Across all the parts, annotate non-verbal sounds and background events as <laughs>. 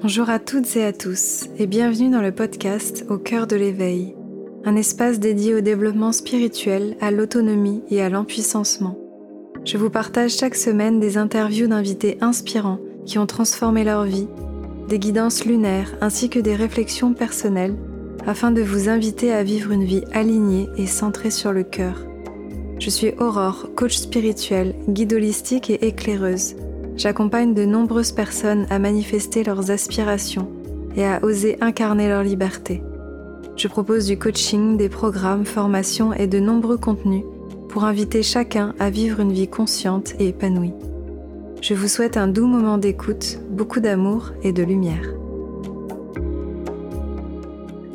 Bonjour à toutes et à tous et bienvenue dans le podcast Au cœur de l'éveil, un espace dédié au développement spirituel, à l'autonomie et à l'empuissancement. Je vous partage chaque semaine des interviews d'invités inspirants qui ont transformé leur vie, des guidances lunaires ainsi que des réflexions personnelles afin de vous inviter à vivre une vie alignée et centrée sur le cœur. Je suis Aurore, coach spirituel, guide holistique et éclaireuse j'accompagne de nombreuses personnes à manifester leurs aspirations et à oser incarner leur liberté. Je propose du coaching, des programmes, formations et de nombreux contenus pour inviter chacun à vivre une vie consciente et épanouie. Je vous souhaite un doux moment d'écoute, beaucoup d'amour et de lumière.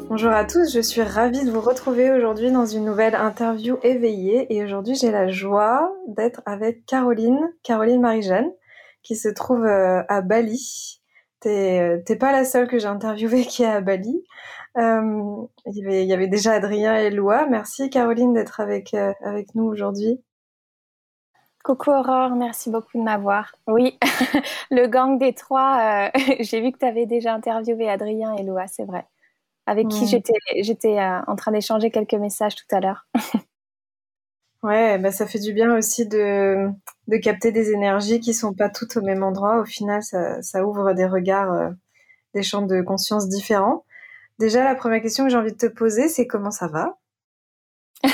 Bonjour à tous, je suis ravie de vous retrouver aujourd'hui dans une nouvelle interview éveillée et aujourd'hui j'ai la joie d'être avec Caroline, Caroline Marie-Jeanne qui se trouve euh, à Bali. T'es euh, pas la seule que j'ai interviewée <laughs> qui est à Bali. Euh, il, y avait, il y avait déjà Adrien et Loa. Merci Caroline d'être avec, avec nous aujourd'hui. Coucou Aurore, merci beaucoup de m'avoir. Oui, <laughs> le gang des trois, <laughs> j'ai vu que tu avais déjà interviewé Adrien et Loa, c'est vrai. Avec qui j'étais j'étais en train d'échanger quelques messages tout à l'heure. Ouais, bah ça fait du bien aussi de, de capter des énergies qui sont pas toutes au même endroit. Au final, ça, ça ouvre des regards, euh, des champs de conscience différents. Déjà, la première question que j'ai envie de te poser, c'est comment ça va? <laughs>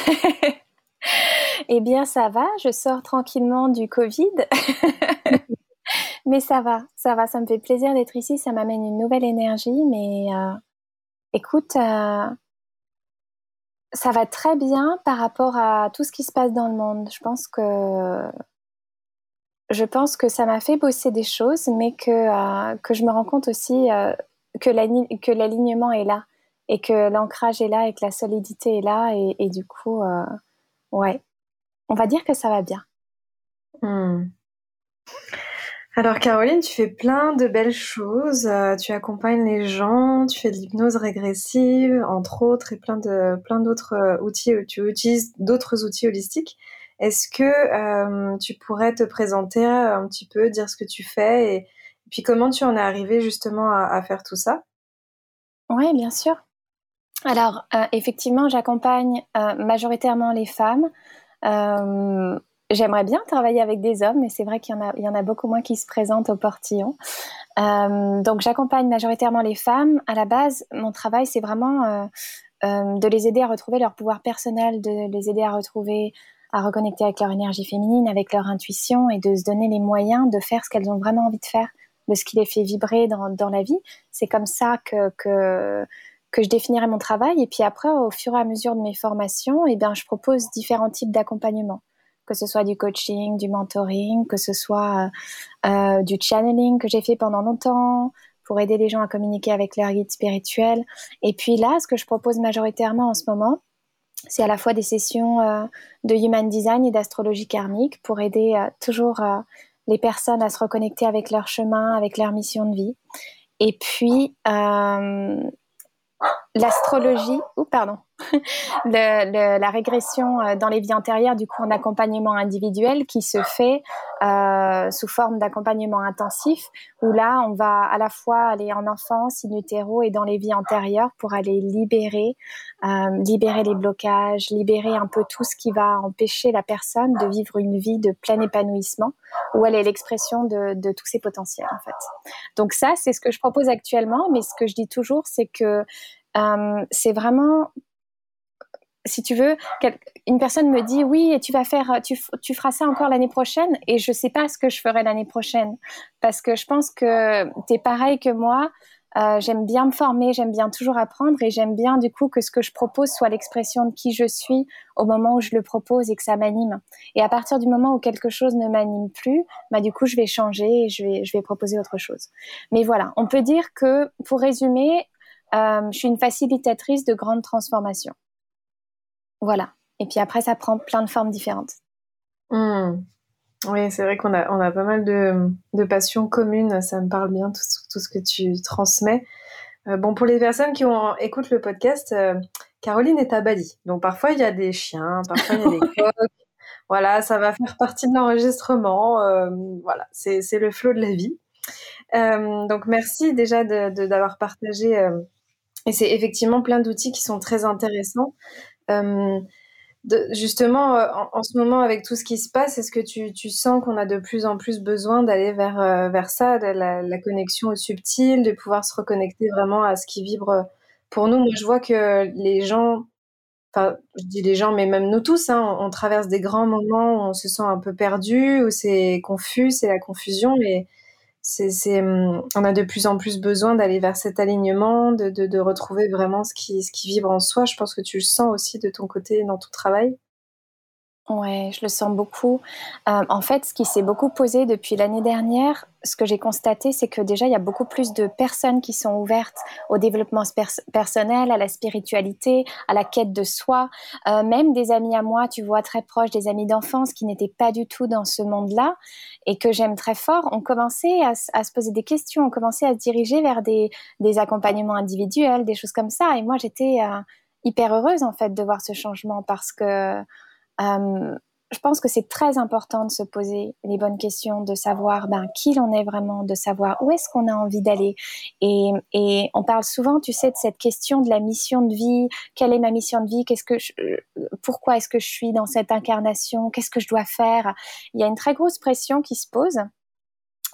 Eh bien, ça va. Je sors tranquillement du Covid. <laughs> mais ça va, ça va. Ça me fait plaisir d'être ici. Ça m'amène une nouvelle énergie. Mais euh, écoute, euh, ça va très bien par rapport à tout ce qui se passe dans le monde. Je pense que je pense que ça m'a fait bosser des choses, mais que, euh, que je me rends compte aussi euh, que l'alignement est là et que l'ancrage est là et que la solidité est là. Et, du coup, euh, ouais, on va dire que ça va bien. Hmm. Alors Caroline, tu fais plein de belles choses. Euh, tu accompagnes les gens, tu fais de l'hypnose régressive, entre autres, et plein de plein d'autres euh, outils. Tu utilises d'autres outils holistiques. Est-ce que euh, tu pourrais te présenter un petit peu, dire ce que tu fais et, puis comment tu en es arrivé justement à, faire tout ça? Oui, bien sûr. Alors effectivement, j'accompagne majoritairement les femmes. J'aimerais bien travailler avec des hommes, mais c'est vrai qu'il y, en a, il y en a beaucoup moins qui se présentent au portillon. Euh, donc j'accompagne majoritairement les femmes. À la base, mon travail, c'est vraiment euh, euh, de les aider à retrouver leur pouvoir personnel, de les aider à retrouver, à reconnecter avec leur énergie féminine, avec leur intuition et de se donner les moyens de faire ce qu'elles ont vraiment envie de faire, de ce qui les fait vibrer dans, dans la vie. C'est comme ça que, que que je définirai mon travail et puis après au fur et à mesure de mes formations eh bien je propose différents types d'accompagnement que ce soit du coaching, du mentoring, que ce soit euh, euh, du channeling que j'ai fait pendant longtemps pour aider les gens à communiquer avec leur guide spirituel. Et puis là, ce que je propose majoritairement en ce moment, c'est à la fois des sessions euh, de human design et d'astrologie karmique pour aider toujours les personnes à se reconnecter avec leur chemin, avec leur mission de vie. Et puis, l'astrologie, ou pardon, <laughs> la régression euh, dans les vies antérieures, du coup, en accompagnement individuel qui se fait euh, sous forme d'accompagnement intensif, où là, on va à la fois aller en enfance, in utero et dans les vies antérieures pour aller libérer, euh, libérer les blocages, libérer un peu tout ce qui va empêcher la personne de vivre une vie de plein épanouissement, où elle est l'expression de, de tous ses potentiels, en fait. Donc ça, c'est ce que je propose actuellement, mais ce que je dis toujours, c'est que euh, c'est vraiment si tu veux, une personne me dit oui, et tu vas faire, tu, feras ça encore l'année prochaine, et je sais pas ce que je ferai l'année prochaine, parce que je pense que tu es pareil que moi. Euh, j'aime bien me former, j'aime bien toujours apprendre, et j'aime bien du coup que ce que je propose soit l'expression de qui je suis au moment où je le propose et que ça m'anime. Et à partir du moment où quelque chose ne m'anime plus, bah du coup je vais changer et je vais proposer autre chose. Mais voilà, on peut dire que pour résumer, je suis une facilitatrice de grandes transformations. Voilà. Et puis après, ça prend plein de formes différentes. Hmm. Oui, c'est vrai qu'on a, on a pas mal de, de passions communes. Ça me parle bien, tout, tout ce que tu transmets. Euh, bon, pour les personnes qui ont, écoutent le podcast, euh, Caroline est à Bali. Donc parfois, il y a des chiens, parfois, il y a des <laughs> coques. Voilà, ça va faire partie de l'enregistrement. Euh, voilà, c'est le flot de la vie. donc merci déjà d'avoir de, partagé. Et c'est effectivement plein d'outils qui sont très intéressants. justement, en, ce moment, avec tout ce qui se passe, est-ce que tu, sens qu'on a de plus en plus besoin d'aller vers, vers ça, de la, connexion au subtil, de pouvoir se reconnecter vraiment à ce qui vibre pour nous? Moi, je vois que les gens enfin, je dis les gens, mais même nous tous, hein, on, traverse des grands moments où on se sent un peu perdu, où c'est confus, c'est la confusion, c'est, hum, on a de plus en plus besoin d'aller vers cet alignement, de, de, de, retrouver vraiment ce qui, ce qui vibre en soi. Je pense que tu le sens aussi de ton côté dans ton travail. Ouais, je le sens beaucoup. Euh, en fait, ce qui s'est beaucoup posé depuis l'année dernière, ce que j'ai constaté, c'est que déjà, il y a beaucoup plus de personnes qui sont ouvertes au développement personnel, à la spiritualité, à la quête de soi. Euh, même des amis à moi, tu vois, très proches, des amis d'enfance qui n'étaient pas du tout dans ce monde-là et que j'aime très fort, ont commencé à, se poser des questions, ont commencé à se diriger vers des, accompagnements individuels, des choses comme ça. Et moi, j'étais euh, hyper heureuse, en fait, de voir ce changement parce que euh, je pense que c'est très important de se poser les bonnes questions, de savoir ben, qui l'on est vraiment, de savoir où est-ce qu'on a envie d'aller. Et, on parle souvent, tu sais, de cette question de la mission de vie. Quelle est ma mission de vie? Pourquoi est-ce que je suis dans cette incarnation? Qu'est-ce que je dois faire? Il y a une très grosse pression qui se pose.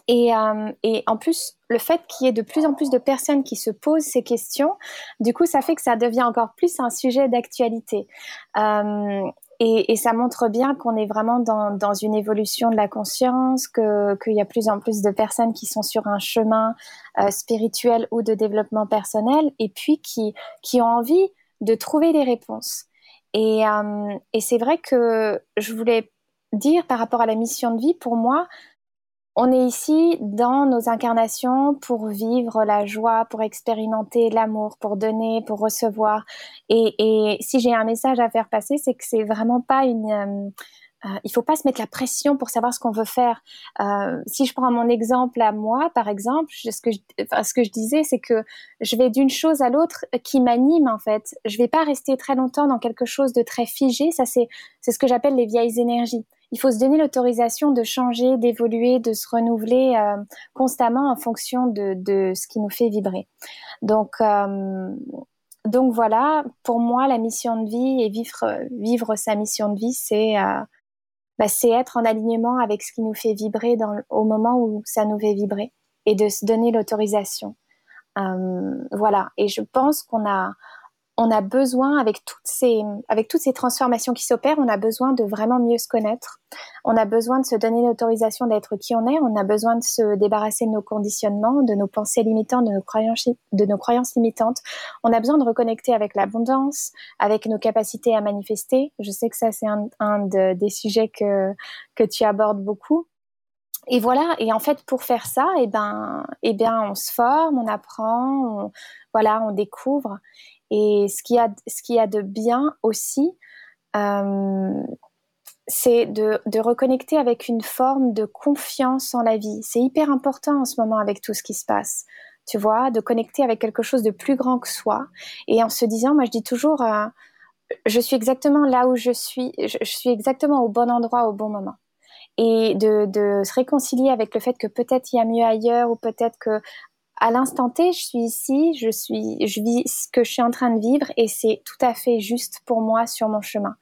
Et, euh, et, en plus, le fait qu'il y ait de plus en plus de personnes qui se posent ces questions, du coup, ça fait que ça devient encore plus un sujet d'actualité. Euh, et, ça montre bien qu'on est vraiment dans, dans, une évolution de la conscience, qu'il y a plus en plus de personnes qui sont sur un chemin euh, spirituel ou de développement personnel, et puis qui, qui ont envie de trouver des réponses. Et, euh, et c'est vrai que je voulais dire par rapport à la mission de vie, pour moi, on est ici dans nos incarnations pour vivre la joie, pour expérimenter l'amour, pour donner, pour recevoir. Et, si j'ai un message à faire passer, c'est que c'est vraiment pas une euh, euh, il faut pas se mettre la pression pour savoir ce qu'on veut faire. Euh, si je prends mon exemple à moi, par exemple, ce que je, ce que je disais, c'est que je vais d'une chose à l'autre qui m'anime en fait. Je vais pas rester très longtemps dans quelque chose de très figé. Ça c'est c'est ce que j'appelle les vieilles énergies il faut se donner l'autorisation de changer, d'évoluer, de se renouveler euh, constamment en fonction de, ce qui nous fait vibrer. Donc, euh, donc voilà, pour moi, la mission de vie et vivre, sa mission de vie, c'est euh, bah, être en alignement avec ce qui nous fait vibrer au moment où ça nous fait vibrer et de se donner l'autorisation. voilà, et je pense qu'on a on a besoin, avec toutes ces, avec toutes ces transformations qui s'opèrent, on a besoin de vraiment mieux se connaître. On a besoin de se donner l'autorisation d'être qui on est. On a besoin de se débarrasser de nos conditionnements, de nos pensées limitantes, de nos croyances, limitantes. On a besoin de reconnecter avec l'abondance, avec nos capacités à manifester. Je sais que ça, c'est un, des sujets que, que tu abordes beaucoup. Et voilà. Et en fait, pour faire ça, eh ben, eh bien, on se forme, on apprend, voilà, on découvre. Et ce qu'il y a, ce qu'il y a de bien aussi, euh, c'est de, reconnecter avec une forme de confiance en la vie. C'est hyper important en ce moment avec tout ce qui se passe. Tu vois, de connecter avec quelque chose de plus grand que soi. Et en se disant, moi je dis toujours, euh, je suis exactement là où je suis, je, suis exactement au bon endroit au bon moment. Et de se réconcilier avec le fait que peut-être il y a mieux ailleurs ou peut-être que à l'instant T, je suis ici, je suis, je vis ce que je suis en train de vivre et c'est tout à fait juste pour moi sur mon chemin.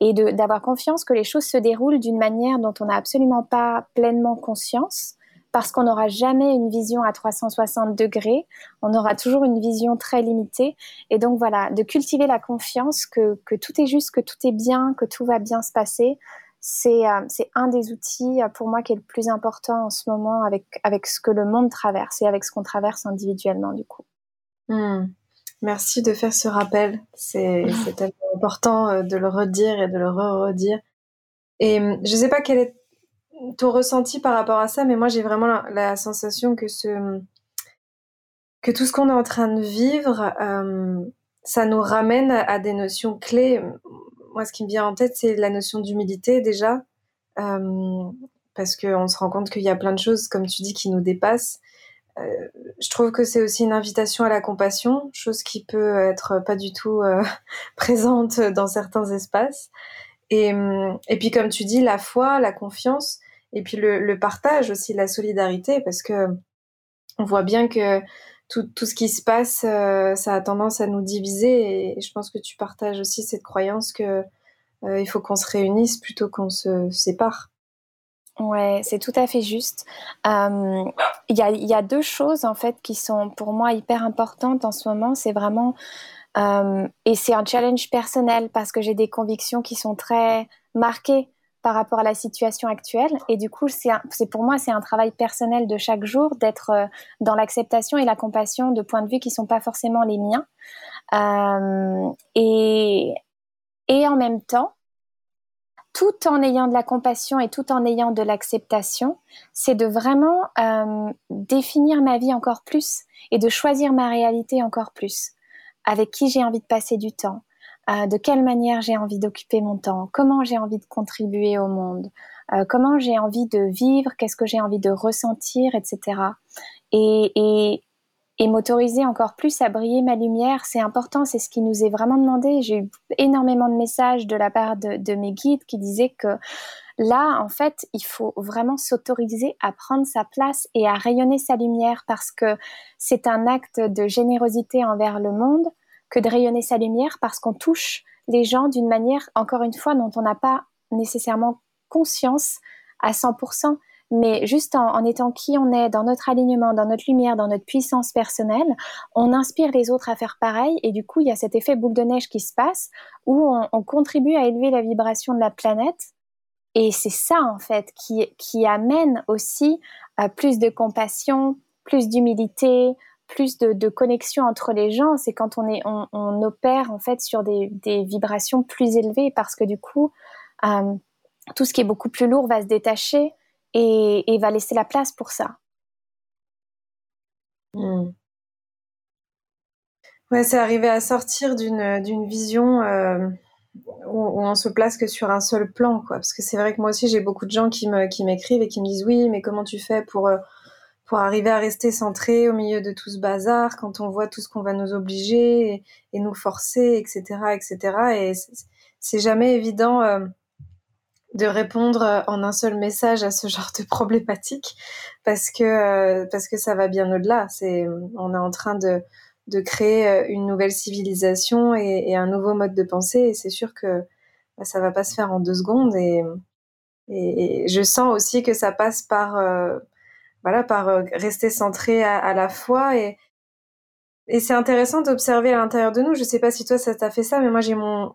Et d'avoir confiance que les choses se déroulent d'une manière dont on n'a absolument pas pleinement conscience parce qu'on n'aura jamais une vision à 360 degrés, on aura toujours une vision très limitée. Et donc voilà, de cultiver la confiance que, que tout est juste, que tout est bien, que tout va bien se passer, c'est un des outils euh, pour moi qui est le plus important en ce moment avec, avec ce que le monde traverse et avec ce qu'on traverse individuellement du coup. Hmm. Merci de faire ce rappel. C'est tellement important euh, de le redire et de le re-redire. Et je ne sais pas quel est ton ressenti par rapport à ça, mais moi j'ai vraiment la, sensation que, ce, que tout ce qu'on est en train de vivre, ça nous ramène à des notions clés moi, ce qui me vient en tête, c'est la notion d'humilité déjà, euh, parce qu'on se rend compte qu'il y a plein de choses, comme tu dis, qui nous dépassent. Euh, je trouve que c'est aussi une invitation à la compassion, chose qui peut être pas du tout euh, <laughs> présente dans certains espaces. Et, et, puis, comme tu dis, la foi, la confiance, et puis le, le partage aussi, la solidarité, parce que on voit bien que tout, tout ce qui se passe, ça a tendance à nous diviser. Et je pense que tu partages aussi cette croyance que il faut qu'on se réunisse plutôt qu'on se sépare. Ouais, c'est tout à fait juste. Il y, a, y, a, deux choses en fait qui sont pour moi hyper importantes en ce moment. C'est vraiment et c'est un challenge personnel parce que j'ai des convictions qui sont très marquées par rapport à la situation actuelle. Et du coup, c'est pour moi, c'est un travail personnel de chaque jour d'être dans l'acceptation et la compassion de points de vue qui sont pas forcément les miens. et, et en même temps, tout en ayant de la compassion et tout en ayant de l'acceptation, c'est de vraiment euh, définir ma vie encore plus et de choisir ma réalité encore plus. Avec qui j'ai envie de passer du temps, euh, de quelle manière j'ai envie d'occuper mon temps, comment j'ai envie de contribuer au monde, euh, comment j'ai envie de vivre, qu'est-ce que j'ai envie de ressentir, etc. Et, et, et m'autoriser encore plus à briller ma lumière, c'est important, c'est ce qui nous est vraiment demandé. J'ai eu énormément de messages de la part de, mes guides qui disaient que là, en fait, il faut vraiment s'autoriser à prendre sa place et à rayonner sa lumière parce que c'est un acte de générosité envers le monde que de rayonner sa lumière parce qu'on touche les gens d'une manière, encore une fois, dont on n'a pas nécessairement conscience à 100% mais juste en, étant qui on est, dans notre alignement, dans notre lumière, dans notre puissance personnelle, on inspire les autres à faire pareil, et du coup, il y a cet effet boule de neige qui se passe, où on, contribue à élever la vibration de la planète, et c'est ça, en fait, qui, qui amène aussi à plus de compassion, plus d'humilité, plus de, connexion entre les gens, c'est quand on, opère en fait sur des, vibrations plus élevées parce que du coup, euh, tout ce qui est beaucoup plus lourd va se détacher, et, va laisser la place pour ça. Hmm. Ouais, c'est arriver à sortir d'une vision euh, où, on se place que sur un seul plan, quoi. Parce que c'est vrai que moi aussi, j'ai beaucoup de gens qui m'écrivent et qui me disent oui, mais comment tu fais pour euh, pour arriver à rester centré au milieu de tout ce bazar quand on voit tout ce qu'on va nous obliger et, nous forcer, etc., etc. Et c'est jamais évident. Euh, de répondre euh, en un seul message à ce <laughs> genre de problématique parce que euh, parce que ça va bien au-delà. C'est on est en train de de créer une nouvelle civilisation et, un nouveau mode de pensée et c'est sûr que bah, ça va pas se faire en deux secondes et, je sens aussi que ça passe par voilà par rester centré à, la fois et et c'est intéressant d'observer à l'intérieur de nous. Je sais pas si toi ça t'a fait ça, mais moi j'ai mon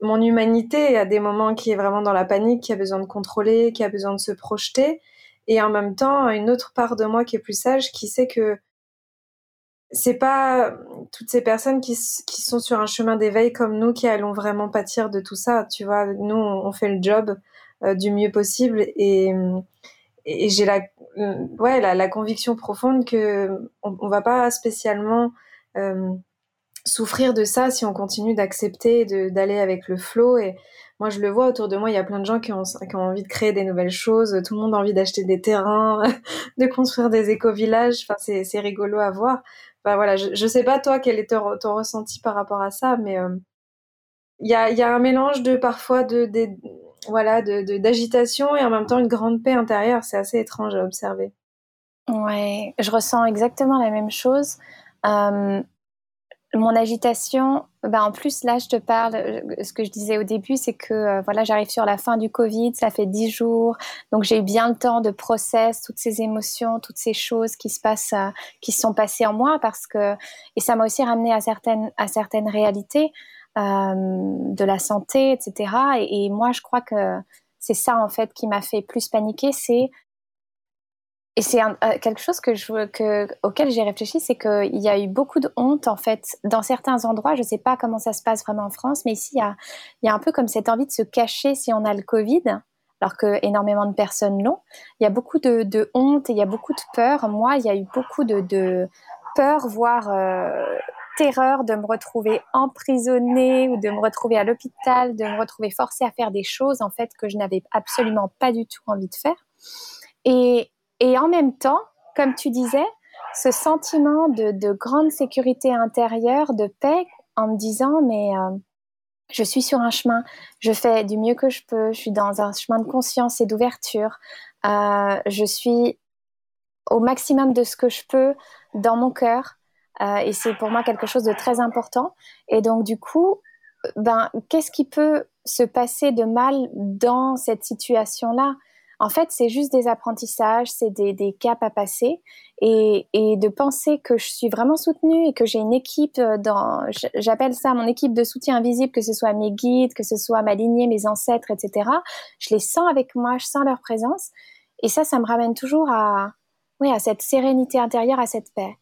mon humanité à des moments qui est vraiment dans la panique, qui a besoin de contrôler, qui a besoin de se projeter, et en même temps une autre part de moi qui est plus sage, qui sait que c'est pas toutes ces personnes qui, qui sont sur un chemin d'éveil comme nous qui allons vraiment pâtir de tout ça. Tu vois, nous on fait le job euh, du mieux possible et, et j'ai la ouais la, conviction profonde que on, va pas spécialement euh, souffrir de ça si on continue d'accepter d'aller avec le flow. Et moi je le vois autour de moi il y a plein de gens qui ont, qui ont envie de créer des nouvelles choses. Tout le monde a envie d'acheter des terrains <laughs> de construire des éco-villages. Enfin c'est rigolo à voir. Enfin, voilà je, je sais pas toi quel est ton, ressenti par rapport à ça mais euh, il y, a, y a un mélange de parfois de, de voilà de d'agitation et en même temps une grande paix intérieure. C'est assez étrange à observer. Ouais je ressens exactement la même chose. Euh, mon agitation, ben en plus là je te parle, ce que je disais au début, c'est que euh, voilà j'arrive sur la fin du Covid, ça fait dix jours, donc j'ai eu bien le temps de process toutes ces émotions, toutes ces choses qui se passent, euh, qui sont passées en moi parce que et ça m'a aussi ramené à certaines à certaines réalités de la santé, etc. et moi je crois que c'est ça en fait qui m'a fait plus paniquer, c'est et c'est euh, quelque chose que je, que, auquel j'ai réfléchi, c'est qu'il y a eu beaucoup de honte en fait dans certains endroits. Je ne sais pas comment ça se passe vraiment en France, mais ici il y a, un peu comme cette envie de se cacher si on a le Covid, alors que énormément de personnes l'ont. Il y a beaucoup de, de, honte et il y a beaucoup de peur. Moi, il y a eu beaucoup de, de peur, voire euh, terreur de me retrouver emprisonnée ou de me retrouver à l'hôpital, de me retrouver forcée à faire des choses en fait que je n'avais absolument pas du tout envie de faire. Et, et en même temps, comme tu disais, ce sentiment de, grande sécurité intérieure, de paix, en me disant, mais euh, je suis sur un chemin, je fais du mieux que je peux, je suis dans un chemin de conscience et d'ouverture, euh, je suis au maximum de ce que je peux dans mon cœur. Euh, et c'est pour moi quelque chose de très important. Et donc, du coup, ben, qu'est-ce qui peut se passer de mal dans cette situation-là? En fait, c'est juste des apprentissages, c'est des, des, caps à passer. Et, et, de penser que je suis vraiment soutenue et que j'ai une équipe dans, j'appelle ça mon équipe de soutien invisible, que ce soit mes guides, que ce soit ma lignée, mes ancêtres, etc. Je les sens avec moi, je sens leur présence. Et ça, ça me ramène toujours à, oui, à cette sérénité intérieure, à cette paix.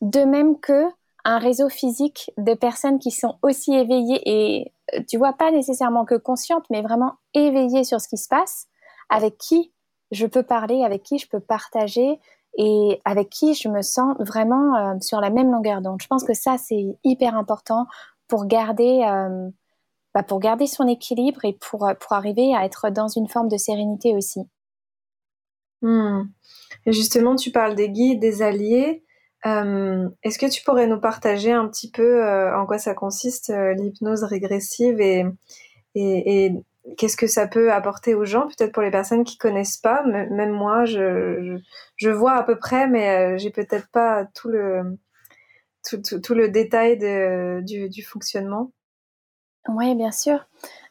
De même que un réseau physique de personnes qui sont aussi éveillées et euh, tu vois pas nécessairement que conscientes, mais vraiment éveillées sur ce qui se passe, avec qui je peux parler, avec qui je peux partager et avec qui je me sens vraiment euh, sur la même longueur d'onde. Je pense que ça c'est hyper important pour garder euh, bah, pour garder son équilibre et pour pour arriver à être dans une forme de sérénité aussi. Hmm. Justement, tu parles des guides, des alliés. Euh, est-ce que tu pourrais nous partager un petit peu euh, en quoi ça consiste euh, l'hypnose régressive et, et, qu'est-ce que ça peut apporter aux gens, peut-être pour les personnes qui connaissent pas? même moi, je, je, vois à peu près, mais j'ai peut-être pas tout le tout, tout, le détail de, du, du fonctionnement. Oui, bien sûr.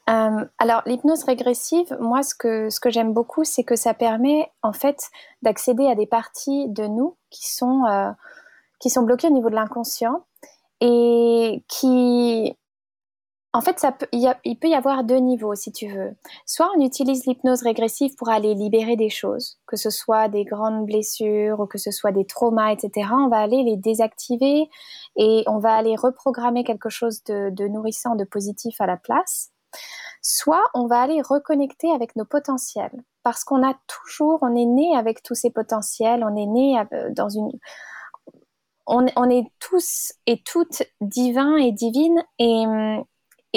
Euh, alors l'hypnose régressive, moi ce que, j'aime beaucoup, c'est que ça permet en fait d'accéder à des parties de nous qui sont, euh, qui sont bloquées au niveau de l'inconscient et qui... En fait, il, peut y avoir deux niveaux si tu veux. Soit on utilise l'hypnose régressive pour aller libérer des choses, que ce soit des grandes blessures ou que ce soit des traumas, etc. On va aller les désactiver et on va aller reprogrammer quelque chose de nourrissant, de positif à la place soit on va aller reconnecter avec nos potentiels parce qu'on a toujours, on est né avec tous ces potentiels, on est né euh, dans une, on, est tous et toutes divins et divines et,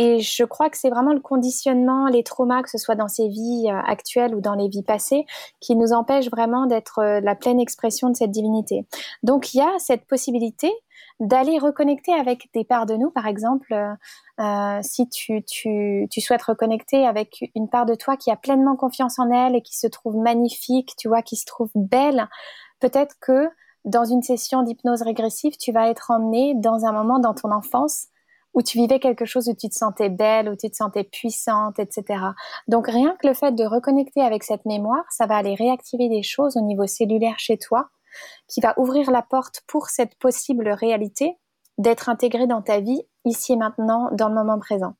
et je crois que c'est vraiment le conditionnement, les traumas, que ce soit dans ces vies euh, actuelles ou dans les vies passées, qui nous empêchent vraiment d'être euh, la pleine expression de cette divinité. Donc il y a cette possibilité d'aller reconnecter avec des parts de nous, par exemple, euh, si tu, tu, tu, souhaites reconnecter avec une part de toi qui a pleinement confiance en elle et qui se trouve magnifique, tu vois, qui se trouve belle, peut-être que dans une session d'hypnose régressive, tu vas être emmené dans un moment dans ton enfance où tu vivais quelque chose où tu te sentais belle, où tu te sentais puissante, etc. Donc rien que le fait de reconnecter avec cette mémoire, ça va aller réactiver des choses au niveau cellulaire chez toi, qui va ouvrir la porte pour cette possible réalité d'être intégrée dans ta vie ici et maintenant, dans le moment présent.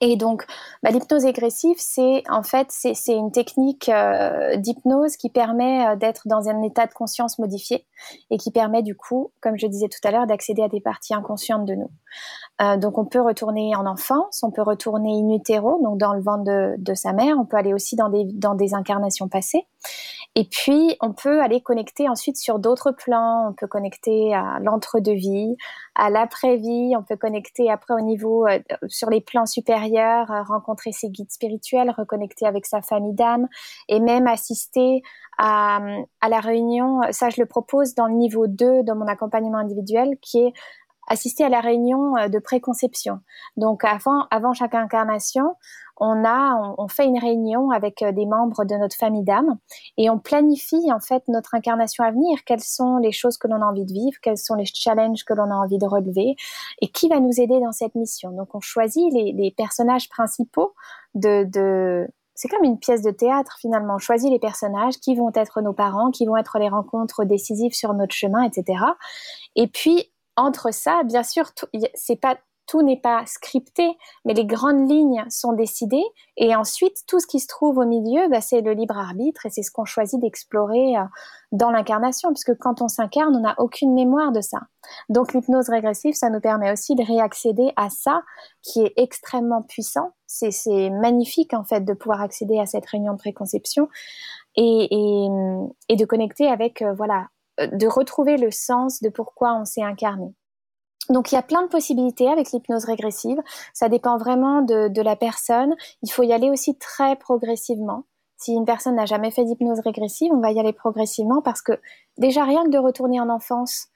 Et donc, bah, l'hypnose agressive, c'est en fait c'est une technique euh, d'hypnose qui permet euh, d'être dans un état de conscience modifié et qui permet du coup, comme je disais tout à l'heure, d'accéder à des parties inconscientes de nous. Euh, donc, on peut retourner en enfance, on peut retourner in utero, donc dans le ventre de, de sa mère, on peut aller aussi dans des, dans des incarnations passées. Et puis, on peut aller connecter ensuite sur d'autres plans. On peut connecter à l'entre-deux-vie, à l'après-vie. On peut connecter après au niveau, euh, sur les plans supérieurs, euh, rencontrer ses guides spirituels, reconnecter avec sa famille d'âme et même assister à, la réunion. Ça, je le propose dans le niveau 2 dans mon accompagnement individuel qui est assister à la réunion euh, de préconception. Donc avant, avant chaque incarnation, on a, on, fait une réunion avec euh, des membres de notre famille d'âme et on planifie en fait notre incarnation à venir. Quelles sont les choses que l'on a envie de vivre, quels sont les challenges que l'on a envie de relever? Et qui va nous aider dans cette mission? Donc on choisit les, personnages principaux de, c'est comme une pièce de théâtre finalement. On choisit les personnages qui vont être nos parents, qui vont être les rencontres décisives sur notre chemin, etc. Et puis entre ça, bien sûr, c'est pas tout n'est pas scripté, mais les grandes lignes sont décidées. Et ensuite, tout ce qui se trouve au milieu, bah, c'est le libre arbitre et c'est ce qu'on choisit d'explorer euh, dans l'incarnation, puisque quand on s'incarne, on n'a aucune mémoire de ça. Donc l'hypnose régressive, ça nous permet aussi de réaccéder à ça, qui est extrêmement puissant. C'est magnifique en fait de pouvoir accéder à cette réunion de préconception et, et, de connecter avec, euh, voilà, euh, de retrouver le sens de pourquoi on s'est incarné. Donc il y a plein de possibilités avec l'hypnose régressive. Ça dépend vraiment de, la personne. Il faut y aller aussi très progressivement. Si une personne n'a jamais fait d'hypnose régressive, on va y aller progressivement parce que déjà rien que de retourner en enfance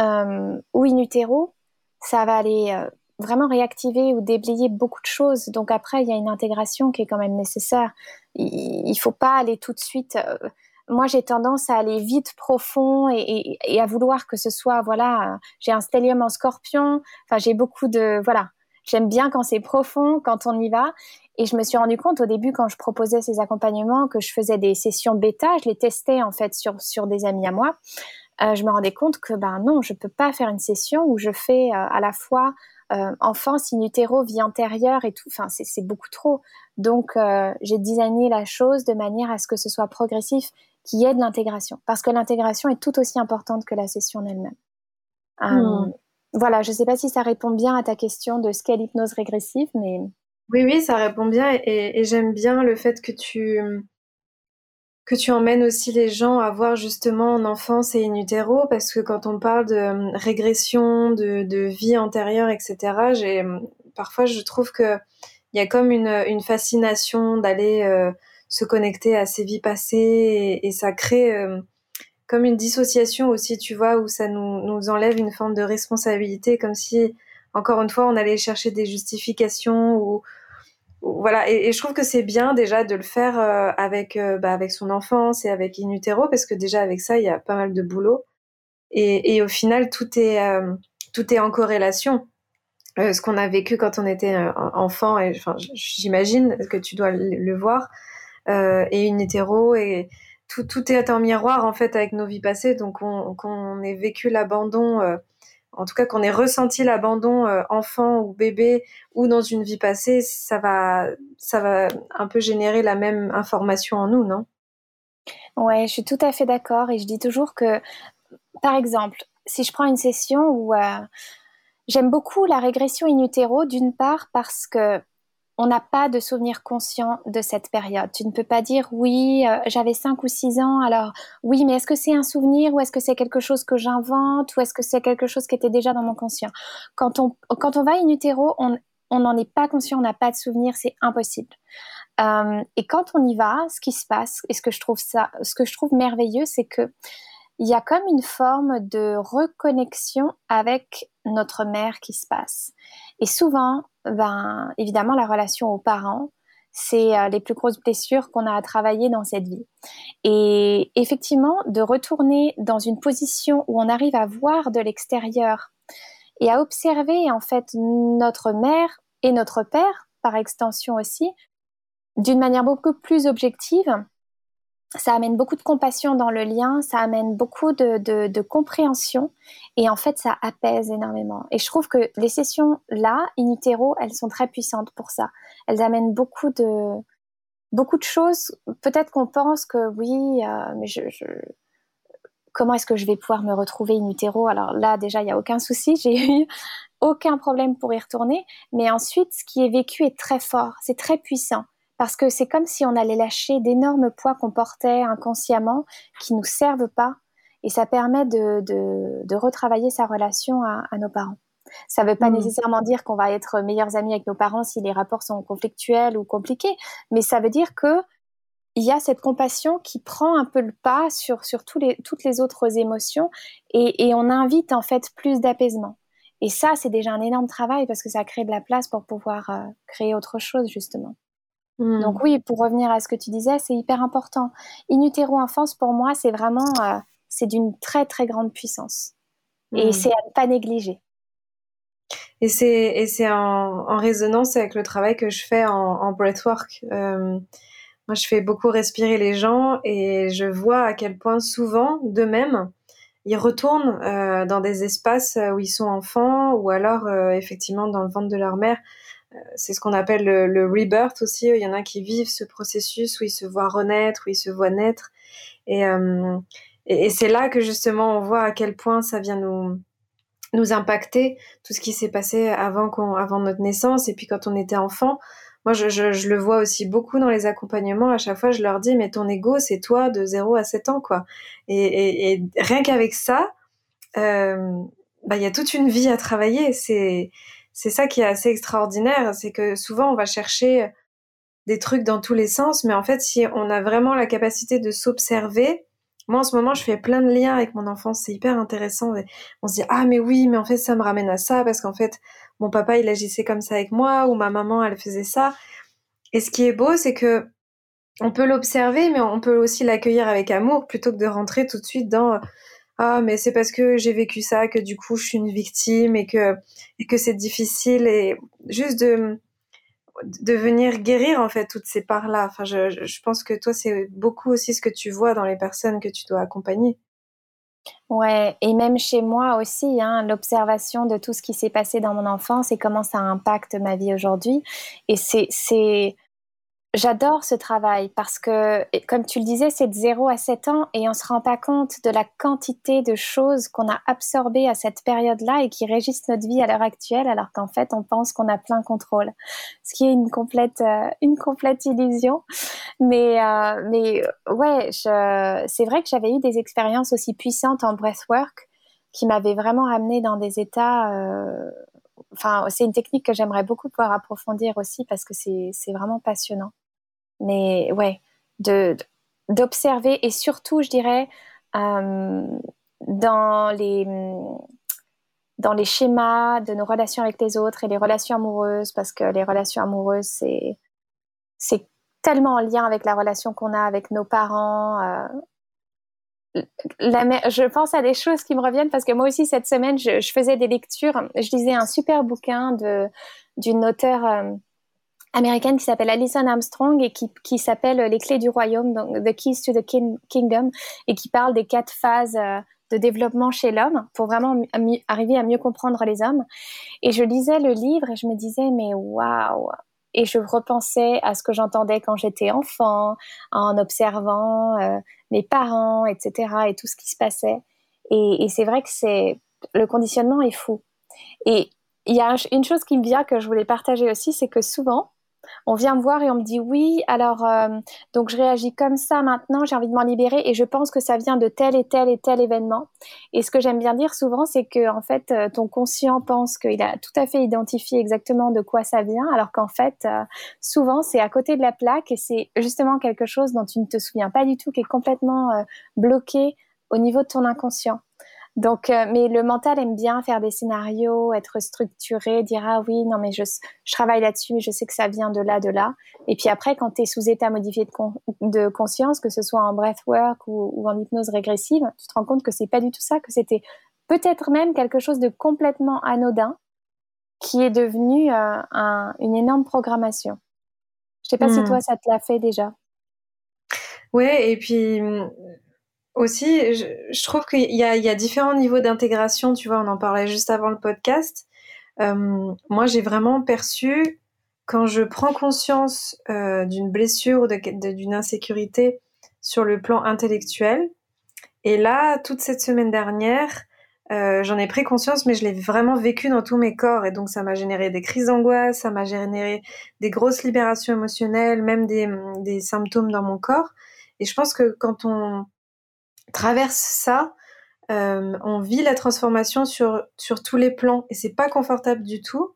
euh, ou in utero, ça va aller euh, vraiment réactiver ou déblayer beaucoup de choses. Donc après, il y a une intégration qui est quand même nécessaire. Il ne faut pas aller tout de suite. Euh, moi j'ai tendance à aller vite profond et, à vouloir que ce soit voilà j'ai un stellium en scorpion. Enfin j'ai beaucoup de voilà. J'aime bien quand c'est profond quand on y va. Et je me suis rendu compte au début quand je proposais ces accompagnements que je faisais des sessions bêta. Je les testais en fait sur sur des amis à moi. Euh, je me rendais compte que ben non je peux pas faire une session où je fais euh, à la fois euh, enfance in utero vie antérieure et tout. Enfin c'est beaucoup trop. Donc euh, j'ai designé la chose de manière à ce que ce soit progressif qu'il y ait de l'intégration. Parce que l'intégration est tout aussi importante que la session en elle-même. Euh, hmm. Voilà, je ne sais pas si ça répond bien à ta question de ce qu'est l'hypnose régressive, mais... Oui, oui, ça répond bien et, j'aime bien le fait que tu, que tu emmènes aussi les gens à voir justement en enfance et in utero, parce que quand on parle de euh, régression, de, de vie antérieure, etc., j'ai, parfois je trouve que il y a comme une, une fascination d'aller se connecter à ses vies passées et, ça crée euh, comme une dissociation aussi, tu vois, où ça nous, nous enlève une forme de responsabilité, comme si, encore une fois, on allait chercher des justifications ou, voilà. Et, je trouve que c'est bien déjà de le faire euh, avec, euh, bah, avec son enfance et avec In Utero, parce que déjà avec ça, il y a pas mal de boulot. Et, et au final, tout est, tout est en corrélation. ce qu'on a vécu quand on était enfant, et j'imagine que tu dois le voir, et une hétéro et tout, tout est en miroir en fait avec nos vies passées. Donc qu'on ait vécu l'abandon, euh, en tout cas qu'on ait ressenti l'abandon euh, enfant ou bébé ou dans une vie passée, ça va, ça va un peu générer la même information en nous, non? Ouais, je suis tout à fait d'accord et je dis toujours que, par exemple, si je prends une session où j'aime beaucoup la régression in utero, d'une part parce que on n'a pas de souvenir conscient de cette période. Tu ne peux pas dire oui, euh, j'avais 5 ou 6 ans, alors oui, mais est-ce que c'est un souvenir ou est-ce que c'est quelque chose que j'invente ou est-ce que c'est quelque chose qui était déjà dans mon conscient? Quand on, quand on va in utero, on n'en est pas conscient, on n'a pas de souvenir, c'est impossible. Euh, et quand on y va, ce qui se passe, et ce que je trouve ça, ce que je trouve merveilleux, c'est que il y a comme une forme de reconnexion avec notre mère qui se passe. Et souvent, ben, évidemment, la relation aux parents, c'est euh, les plus grosses blessures qu'on a à travailler dans cette vie. Et effectivement, de retourner dans une position où on arrive à voir de l'extérieur et à observer en fait notre mère et notre père, par extension aussi, d'une manière beaucoup plus objective, ça amène beaucoup de compassion dans le lien, ça amène beaucoup de, compréhension et en fait ça apaise énormément. Et je trouve que les sessions là, in utero, elles sont très puissantes pour ça. Elles amènent beaucoup de beaucoup de choses. Peut-être qu'on pense que oui, euh, mais comment est-ce que je vais pouvoir me retrouver in utero? Alors là déjà il y a aucun souci, <laughs> j'ai eu aucun problème pour y retourner. Mais ensuite, ce qui est vécu est très fort, c'est très puissant parce que c'est comme si on allait lâcher d'énormes poids qu'on portait inconsciemment, qui nous servent pas, et ça permet de, de, retravailler sa relation à, nos parents. Ça ne veut pas mmh. nécessairement dire qu'on va être meilleurs amis avec nos parents si les rapports sont conflictuels ou compliqués, mais ça veut dire que il y a cette compassion qui prend un peu le pas sur, sur tous les, toutes les autres émotions et, et on invite en fait plus d'apaisement. Et ça, c'est déjà un énorme travail parce que ça crée de la place pour pouvoir euh, créer autre chose, justement. Hmm. Donc oui, pour revenir à ce que tu disais, c'est hyper important. In utero enfance, pour moi, c'est vraiment, euh, c'est d'une très très grande puissance. Et hmm. c'est à ne pas négliger. Et c'est, et c'est en, en, résonance avec le travail que je fais en, en breathwork. Euh, moi, je fais beaucoup respirer les gens et je vois à quel point souvent, d'eux-mêmes, ils retournent euh, dans des espaces où ils sont enfants ou alors effectivement dans le ventre de leur mère c'est ce qu'on appelle le, rebirth aussi. Il y en a qui vivent ce processus où ils se voient renaître, où ils se voient naître. Euh, et, et, c'est là que justement on voit à quel point ça vient nous, nous impacter, tout ce qui s'est passé avant, avant notre naissance et puis quand on était enfant. Moi, je, je, le vois aussi beaucoup dans les accompagnements. À chaque fois, je leur dis, mais ton ego, c'est toi de 0 à 7 ans, quoi. Et, et, rien qu'avec ça, euh, bah, il y a toute une vie à travailler. C'est, c'est ça qui est assez extraordinaire, c'est que souvent on va chercher des trucs dans tous les sens, mais en fait, si on a vraiment la capacité de s'observer, moi en ce moment, je fais plein de liens avec mon enfance, c'est hyper intéressant. On se dit ah mais oui, mais en fait ça me ramène à ça parce qu'en fait mon papa il agissait comme ça avec moi ou ma maman elle faisait ça. Et ce qui est beau, c'est que on peut l'observer, mais on peut aussi l'accueillir avec amour plutôt que de rentrer tout de suite dans ah mais c'est parce que j'ai vécu ça que du coup je suis une victime et que et que c'est difficile et juste de de venir guérir en fait toutes ces parts là. Enfin je, je pense que toi c'est beaucoup aussi ce que tu vois dans les personnes que tu dois accompagner. Ouais, et même chez moi aussi, hein, l'observation de tout ce qui s'est passé dans mon enfance et comment ça impacte ma vie aujourd'hui. Et c'est, J'adore ce travail parce que, comme tu le disais, c'est de 0 à 7 ans et on se rend pas compte de la quantité de choses qu'on a absorbées à cette période-là et qui régissent notre vie à l'heure actuelle, alors qu'en fait, on pense qu'on a plein contrôle, ce qui est une complète, euh, une complète illusion. Mais, euh, mais ouais, c'est vrai que j'avais eu des expériences aussi puissantes en breathwork qui m'avaient vraiment ramené dans des états. Euh, enfin, c'est une technique que j'aimerais beaucoup pouvoir approfondir aussi parce que c'est vraiment passionnant. Mais ouais, de d'observer et surtout, je dirais, euh, dans les dans les schémas de nos relations avec les autres et les relations amoureuses, parce que les relations amoureuses, c'est c'est tellement en lien avec la relation qu'on a avec nos parents. Euh, je pense à des choses qui me reviennent parce que moi aussi cette semaine, je, je faisais des lectures. Je lisais un super bouquin de d'une auteure euh, américaine qui s'appelle Alison Armstrong et qui, qui s'appelle Les clés du royaume, donc The Keys to the Kingdom, et qui parle des quatre phases euh, de développement chez l'homme pour vraiment arriver à mieux comprendre les hommes. Et je lisais le livre et je me disais, mais waouh! Et je repensais à ce que j'entendais quand j'étais enfant, en observant euh, mes parents, etc., et tout ce qui se passait. Et, et c'est vrai que c'est le conditionnement est fou. Et il y a une chose qui me vient que je voulais partager aussi, c'est que souvent, on vient me voir et on me dit oui, alors euh, donc je réagis comme ça maintenant, j'ai envie de m'en libérer et je pense que ça vient de tel et tel et tel événement. Et ce que j'aime bien dire souvent, c'est que en fait euh, ton conscient pense qu'il a tout à fait identifié exactement de quoi ça vient, alors qu'en fait euh, souvent c'est à côté de la plaque et c'est justement quelque chose dont tu ne te souviens pas du tout, qui est complètement bloqué au niveau de ton inconscient. Donc, euh, mais le mental aime bien faire des scénarios, être structuré, dire ah oui, non mais je, je travaille là-dessus, mais je sais que ça vient de là, de là. Et puis après, quand tu es sous état modifié de, de, conscience, que ce soit en breathwork ou, ou en hypnose régressive, tu te rends compte que c'est pas du tout ça, que c'était peut-être même quelque chose de complètement anodin qui est devenu euh, un, une énorme programmation. Je sais pas si hmm. toi ça te l'a fait déjà. Ouais, et puis aussi, je, trouve qu'il y y a différents niveaux d'intégration, tu vois, on en parlait juste avant le podcast. Euh, moi, j'ai vraiment perçu, quand je prends conscience euh, d'une blessure ou d'une insécurité sur le plan intellectuel, et là, toute cette semaine dernière, euh, j'en ai pris conscience, mais je l'ai vraiment vécu dans tous mes corps, et donc ça m'a généré des crises d'angoisse, ça m'a généré des grosses libérations émotionnelles, même des, des symptômes dans mon corps. Et je pense que quand on traverse ça, euh, on vit la transformation sur, tous les plans et c'est pas confortable du tout.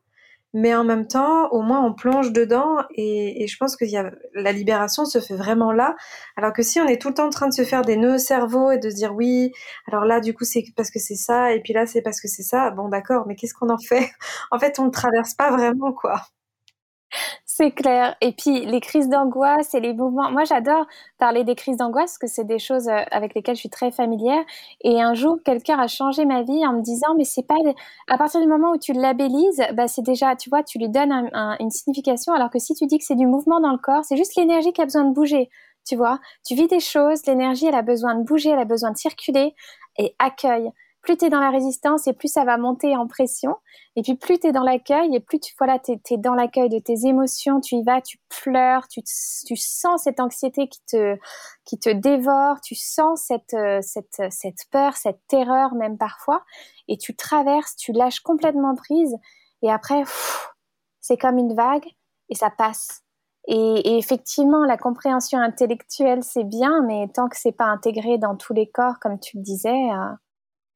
Mais en même temps, au moins on plonge dedans et, je pense que la libération se fait vraiment là. Alors que si on est tout le temps en train de se faire des nœuds au cerveau et de se dire oui, alors là du coup c'est parce que c'est ça et puis là c'est parce que c'est ça, bon d'accord, mais qu'est-ce qu'on en fait? <laughs> En fait on ne traverse pas vraiment quoi. C'est clair. Et puis les crises d'angoisse et les mouvements. Moi, j'adore parler des crises d'angoisse parce que c'est des choses euh, avec lesquelles je suis très familière. Et un jour, quelqu'un a changé ma vie en me disant, mais c'est pas à partir du moment où tu labellises, bah c'est déjà, tu vois, tu lui donnes une signification. Alors que si tu dis que c'est du mouvement dans le corps, c'est juste l'énergie qui a besoin de bouger. Tu vois, tu vis des choses, l'énergie, elle a besoin de bouger, elle a besoin de circuler et accueille plus tu es dans la résistance et plus ça va monter en pression. Et puis plus tu es dans l'accueil et plus tu voilà, tu es, dans l'accueil de tes émotions, tu y vas, tu pleures, tu, tu sens cette anxiété qui te, qui te dévore, tu sens cette, euh, cette, cette peur, cette terreur même parfois. Et tu traverses, tu lâches complètement prise. Et après, c'est comme une vague et ça passe. Et, effectivement, la compréhension intellectuelle, c'est bien, mais tant que c'est pas intégré dans tous les corps, comme tu le disais, euh,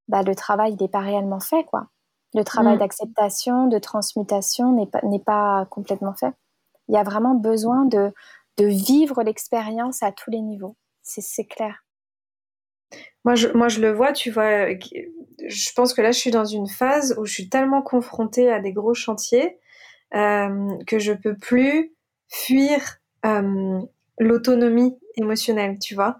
bah, le travail n'est pas réellement fait, quoi. Le travail mm. d'acceptation, de transmutation n'est pas, pas complètement fait. Il y a vraiment besoin de, de vivre l'expérience à tous les niveaux. C'est clair. Moi je, moi, je le vois, tu vois. Je pense que là, je suis dans une phase où je suis tellement confrontée à des gros chantiers euh, que je peux plus fuir euh, l'autonomie émotionnelle, tu vois.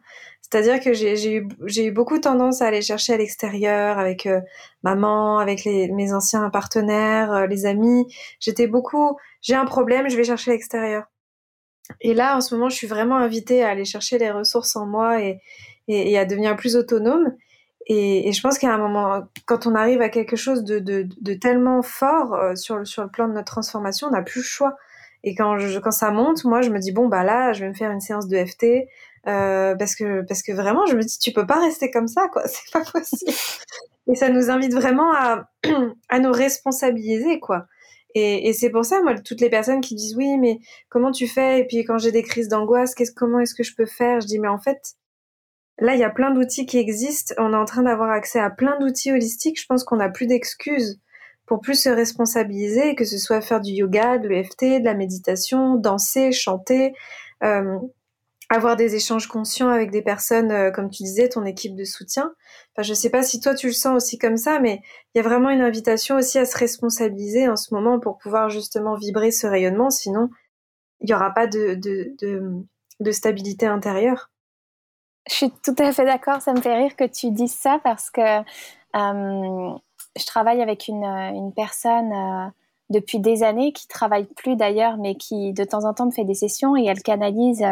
C'est-à-dire que j'ai eu, beaucoup tendance à aller chercher à l'extérieur avec euh, maman, avec mes anciens partenaires, euh, les amis. J'étais beaucoup, j'ai un problème, je vais chercher à l'extérieur. Et là, en ce moment, je suis vraiment invitée à aller chercher les ressources en moi et, à devenir plus autonome. Et, je pense qu'à un moment, quand on arrive à quelque chose de, tellement fort euh, sur, le, plan de notre transformation, on n'a plus le choix. Et quand, quand ça monte, moi, je me dis, bon, bah là, je vais me faire une séance de FT. Euh, parce que parce que vraiment je me dis tu peux pas rester comme ça quoi. <laughs> C'est pas possible. Et ça nous invite vraiment à <clears throat> à nous responsabiliser quoi. Et, et c'est pour ça moi toutes les personnes qui disent oui mais comment tu fais? Et puis quand j'ai des crises d'angoisse qu'est-ce comment est-ce que je peux faire? Je dis mais en fait Là, il y a plein d'outils qui existent. On est en train d'avoir accès à plein d'outils holistiques. Je pense qu'on n'a plus d'excuses pour plus se responsabiliser, que ce soit faire du yoga, de l'EFT, de la méditation, danser, chanter, euh, avoir des échanges conscients avec des personnes, euh, comme tu disais, ton équipe de soutien. Je sais pas si toi tu le sens aussi comme ça, mais il y a vraiment une invitation aussi à se responsabiliser en ce moment pour pouvoir justement vibrer ce rayonnement. Sinon, il n'y aura pas de, de, de, stabilité intérieure. Je suis tout à fait d'accord. Ça me fait rire que tu dises ça parce que euh, je travaille avec une, une personne euh, depuis des années qui travaille plus d'ailleurs, mais qui de temps en temps me fait des sessions et elle canalise,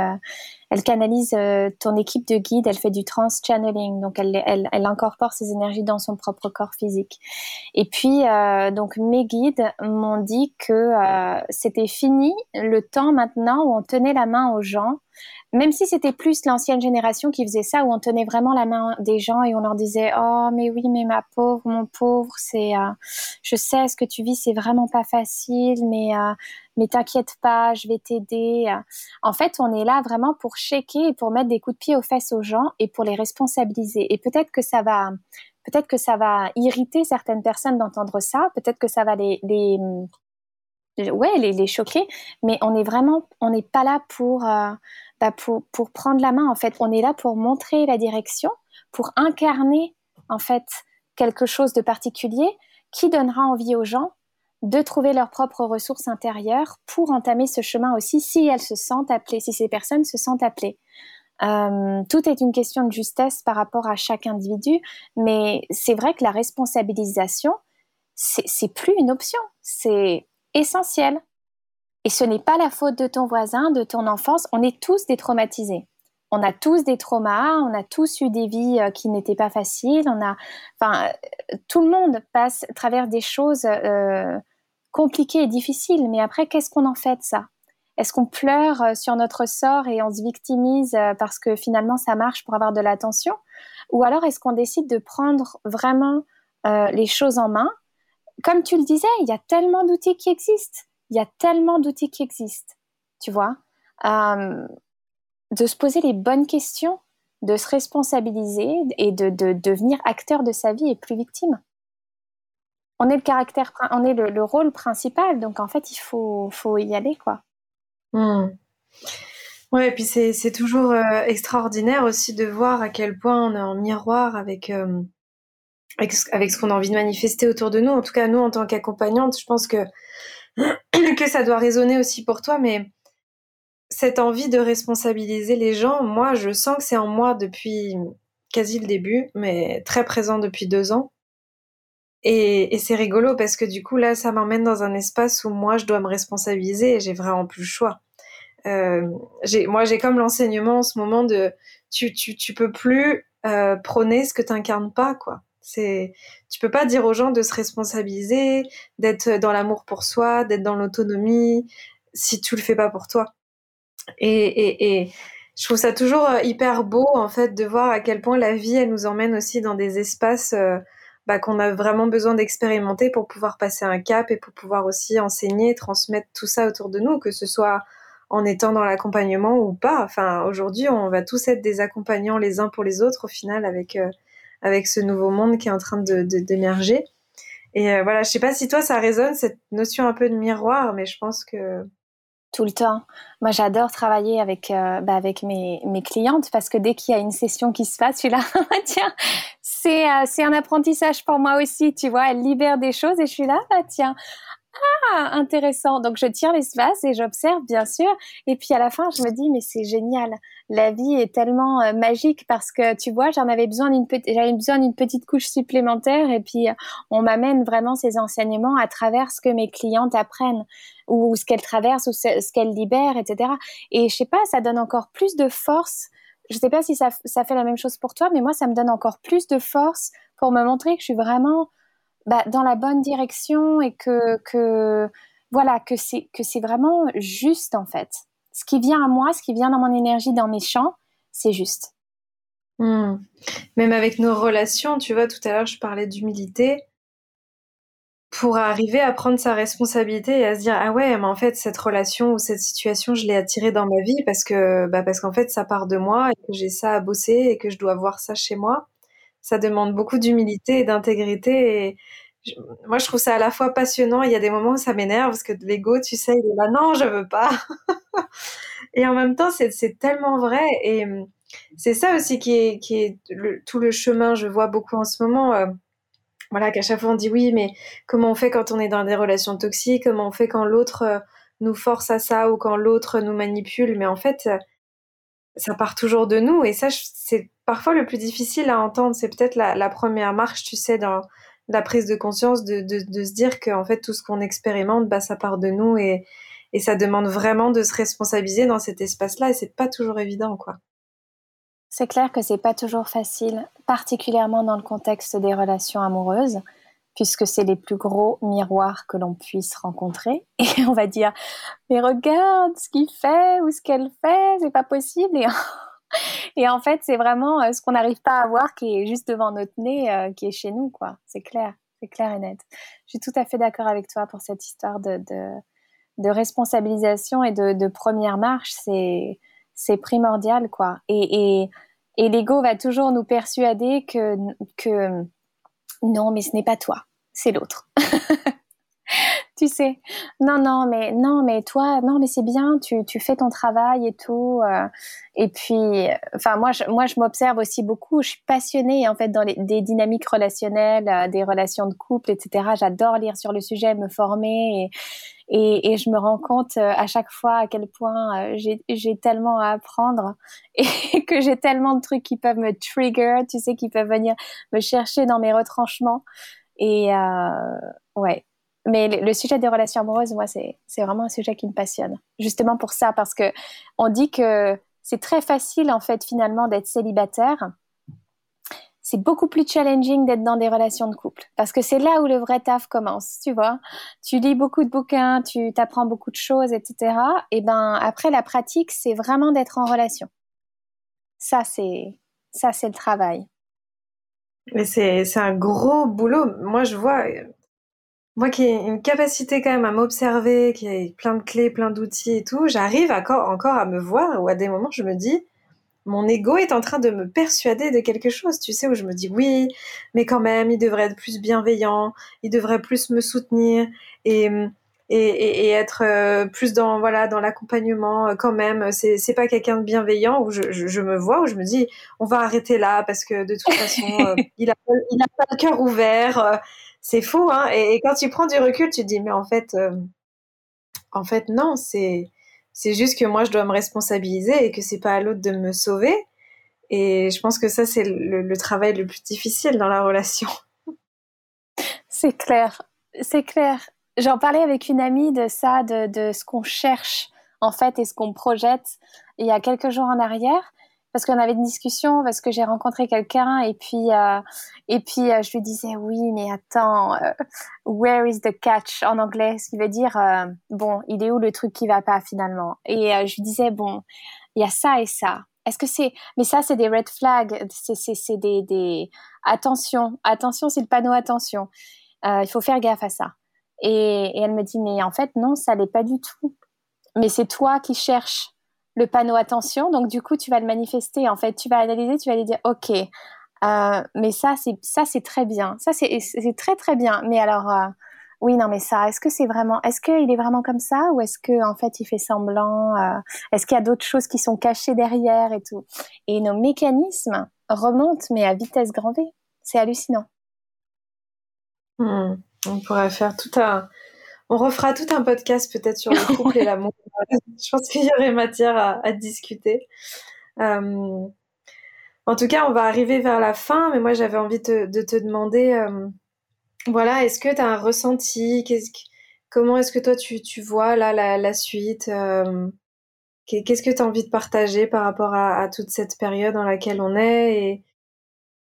elle canalise euh, ton équipe de guide. Elle fait du trans channeling, donc elle, elle, elle, incorpore ses énergies dans son propre corps physique. Et puis euh, donc mes guides m'ont dit que c'était fini le temps maintenant où on tenait la main aux gens même si c'était plus l'ancienne génération qui faisait ça, où on tenait vraiment la main des gens et on leur disait oh mais oui mais ma pauvre mon pauvre c'est euh, je sais ce que tu vis c'est vraiment pas facile mais euh, mais t'inquiète pas je vais t'aider. En fait on est là vraiment pour checker et pour mettre des coups de pied aux fesses aux gens et pour les responsabiliser et peut-être que ça va peut-être que ça va irriter certaines personnes d'entendre ça peut-être que ça va les, les ouais les, choquer mais on est vraiment on n'est pas là pour euh, bah, pour, prendre la main, en fait. On est là pour montrer la direction, pour incarner, en fait, quelque chose de particulier qui donnera envie aux gens de trouver leurs propres ressources intérieures pour entamer ce chemin aussi si elles se sentent appelées, si ces personnes se sentent appelées. Euh, tout est une question de justesse par rapport à chaque individu, mais c'est vrai que la responsabilisation, c'est plus une option, c'est essentiel. Et ce n'est pas la faute de ton voisin, de ton enfance. On est tous détraumatisés. On a tous des traumas, on a tous eu des vies euh, qui n'étaient pas faciles. On a, enfin, tout le monde passe à travers des choses euh, compliquées et difficiles. Mais après, qu'est-ce qu'on en fait de ça? Est-ce qu'on pleure euh, sur notre sort et on se victimise parce que finalement ça marche pour avoir de l'attention? Ou alors est-ce qu'on décide de prendre vraiment les choses en main? Comme tu le disais, il y a tellement d'outils qui existent il y a tellement d'outils qui existent, tu vois. Euh, de se poser les bonnes questions, de se responsabiliser et de, devenir acteur de sa vie et plus victime. On est le caractère, on est le, rôle principal, donc en fait il faut, faut y aller quoi. Hmm. Ouais, et puis c'est toujours euh, extraordinaire aussi de voir à quel point on est en miroir avec, euh, avec, avec, ce qu'on a envie de manifester autour de nous. En tout cas, nous, en tant qu'accompagnante, je pense que <clears throat> que ça doit résonner aussi pour toi, mais cette envie de responsabiliser les gens, moi, je sens que c'est en moi depuis quasi le début, mais très présent depuis deux ans. Et, c'est rigolo parce que du coup, là, ça m'emmène dans un espace où moi, je dois me responsabiliser et j'ai vraiment plus le choix. Euh, moi, j'ai comme l'enseignement en ce moment de tu peux plus euh, prôner ce que tu n'incarnes pas, quoi. C'est, tu peux pas dire aux gens de se responsabiliser, d'être dans l'amour pour soi, d'être dans l'autonomie, si tu le fais pas pour toi. Et, et, et je trouve ça toujours euh, hyper beau en fait de voir à quel point la vie elle nous emmène aussi dans des espaces euh, bah, qu'on a vraiment besoin d'expérimenter pour pouvoir passer un cap et pour pouvoir aussi enseigner, transmettre tout ça autour de nous, que ce soit en étant dans l'accompagnement ou pas. Enfin, aujourd'hui, on va tous être des accompagnants les uns pour les autres au final avec euh, avec ce nouveau monde qui est en train de d'émerger. Et euh, voilà, je sais pas si toi ça résonne cette notion un peu de miroir, mais je pense que tout le temps. Moi, j'adore travailler avec euh, bah, avec mes, mes clientes parce que dès qu'il y a une session qui se passe, je suis là, <laughs> tiens, c'est euh, un apprentissage pour moi aussi, tu vois. Elle libère des choses et je suis là, bah tiens, ah, intéressant. Donc je tire l'espace et j'observe bien sûr. Et puis à la fin, je me dis mais c'est génial. La vie est tellement euh, magique parce que tu vois, j'en avais besoin d'une j'avais besoin d'une petite couche supplémentaire. Et puis euh, on m'amène vraiment ces enseignements à travers ce que mes clientes apprennent ou ce qu'elles traversent ou ce, qu'elles libèrent, etc. Et je sais pas, ça donne encore plus de force. Je sais pas si ça fait la même chose pour toi, mais moi ça me donne encore plus de force pour me montrer que je suis vraiment bah, dans la bonne direction et que, que voilà que c'est que c'est vraiment juste en fait. Ce qui vient à moi, ce qui vient dans mon énergie, dans mes champs, c'est juste. Hmm. Même avec nos relations, tu vois, tout à l'heure je parlais d'humilité pour arriver à prendre sa responsabilité et à se dire ah ouais mais en fait cette relation ou cette situation je l'ai attirée dans ma vie parce que bah parce qu'en fait ça part de moi et que j'ai ça à bosser et que je dois voir ça chez moi ça demande beaucoup d'humilité et d'intégrité. Et moi, je trouve ça à la fois passionnant. Il y a des moments où ça m'énerve parce que l'ego, tu sais, il est là, non, je veux pas. <laughs> et en même temps, c'est tellement vrai. Et hum, c'est ça aussi qui est, qui est tout le chemin, je vois beaucoup en ce moment. Euh, voilà, qu'à chaque fois on dit oui, mais comment on fait quand on est dans des relations toxiques? Comment on fait quand l'autre euh, nous force à ça ou quand l'autre nous manipule? Mais en fait, ça part toujours de nous. Et ça, c'est parfois le plus difficile à entendre. C'est peut-être la, première marche, tu sais, dans la prise de conscience de, se dire qu'en fait, tout ce qu'on expérimente, bah, ça part de nous et, et ça demande vraiment de se responsabiliser dans cet espace-là. Et c'est pas toujours évident, quoi. C'est clair que c'est pas toujours facile, particulièrement dans le contexte des relations amoureuses puisque c'est les plus gros miroirs que l'on puisse rencontrer. <laughs> Et on va dire, mais regarde ce qu'il fait ou ce qu'elle fait, c'est pas possible. <laughs> Et, en fait, c'est vraiment euh, ce qu'on n'arrive pas à voir qui est juste devant notre nez, euh, qui est chez nous, quoi. C'est clair, c'est clair et net. Je suis tout à fait d'accord avec toi pour cette histoire de, de, responsabilisation et de, première marche. C'est, c'est primordial, quoi. Et, et, et l'ego va toujours nous persuader que, que non, mais ce n'est pas toi, c'est l'autre. <laughs> tu sais, non, non, mais non, mais toi, non, mais c'est bien, tu, tu fais ton travail et tout. Euh, et puis, enfin, moi, je, moi, je m'observe aussi beaucoup. Je suis passionnée en fait dans les, des dynamiques relationnelles, euh, des relations de couple, etc. J'adore lire sur le sujet, me former et, et, je me rends compte euh, à chaque fois à quel point j'ai tellement à apprendre <laughs> et que j'ai tellement de trucs qui peuvent me trigger, tu sais, qui peuvent venir me chercher dans mes retranchements. Et euh, ouais, mais le, sujet des relations amoureuses, moi, c'est vraiment un sujet qui me passionne. Justement pour ça, parce que on dit que c'est très facile, en fait, finalement, d'être célibataire. C'est beaucoup plus challenging d'être dans des relations de couple. Parce que c'est là où le vrai taf commence, tu vois. Tu lis beaucoup de bouquins, tu t'apprends beaucoup de choses, etc. Et ben, après, la pratique, c'est vraiment d'être en relation. Ça, c'est, ça, c'est le travail. Mais c'est un gros boulot. Moi, je vois, moi qui ai une capacité quand même à m'observer, qui ai plein de clés, plein d'outils et tout, j'arrive encore, encore à me voir ou à des moments je me dis, mon ego est en train de me persuader de quelque chose, tu sais, où je me dis oui, mais quand même, il devrait être plus bienveillant, il devrait plus me soutenir et, et, et, être euh, plus dans voilà dans l'accompagnement euh, quand même. C'est c'est pas quelqu'un de bienveillant où je, je, me vois où je me dis on va arrêter là parce que de toute façon euh, <laughs> il a il a pas le cœur ouvert c'est fou, hein. Et, quand tu prends du recul, tu te dis, mais en fait, euh, en fait, non, c'est, c'est juste que moi, je dois me responsabiliser et que c'est pas à l'autre de me sauver. Et je pense que ça, c'est le, travail le plus difficile dans la relation. <laughs> C'est clair, c'est clair. J'en parlais avec une amie de ça, de, de ce qu'on cherche en fait et ce qu'on projette il y a quelques jours en arrière parce qu'on avait une discussion parce que j'ai rencontré quelqu'un et puis euh, et puis euh, je lui disais oui mais attends euh, where is the catch en anglais? Ce qui veut dire bon il est où le truc qui va pas finalement? Et je lui disais bon il y a ça et ça. Est-ce que c'est mais ça c'est des red flags c'est des des attention attention c'est le panneau attention. Il faut faire gaffe à ça. Et, et elle me dit mais en fait non ça l'est pas du tout. Mais c'est toi qui cherches le panneau attention. Donc, du coup, tu vas le manifester. En fait, tu vas analyser, tu vas lui dire, OK, euh, mais ça, c'est ça, c'est très bien. Ça, c'est très très bien. Mais alors, euh, oui, non, mais ça, est-ce que c'est vraiment, est-ce qu'il est vraiment comme ça ou est-ce que en fait il fait semblant euh, Est-ce qu'il y a d'autres choses qui sont cachées derrière et tout? Et nos mécanismes remontent, mais à vitesse grand V. C'est hallucinant. Hmm. On pourrait faire tout un on refera tout un podcast peut-être sur le <laughs> couple et l'amour. Je pense qu'il y aurait matière à, discuter. Euh, en tout cas, on va arriver vers la fin, mais moi j'avais envie de te demander, euh, voilà, est-ce que tu as un ressenti? Comment est-ce que toi tu, vois là la, suite euh, Qu'est-ce que tu as envie de partager par rapport à, toute cette période dans laquelle on est et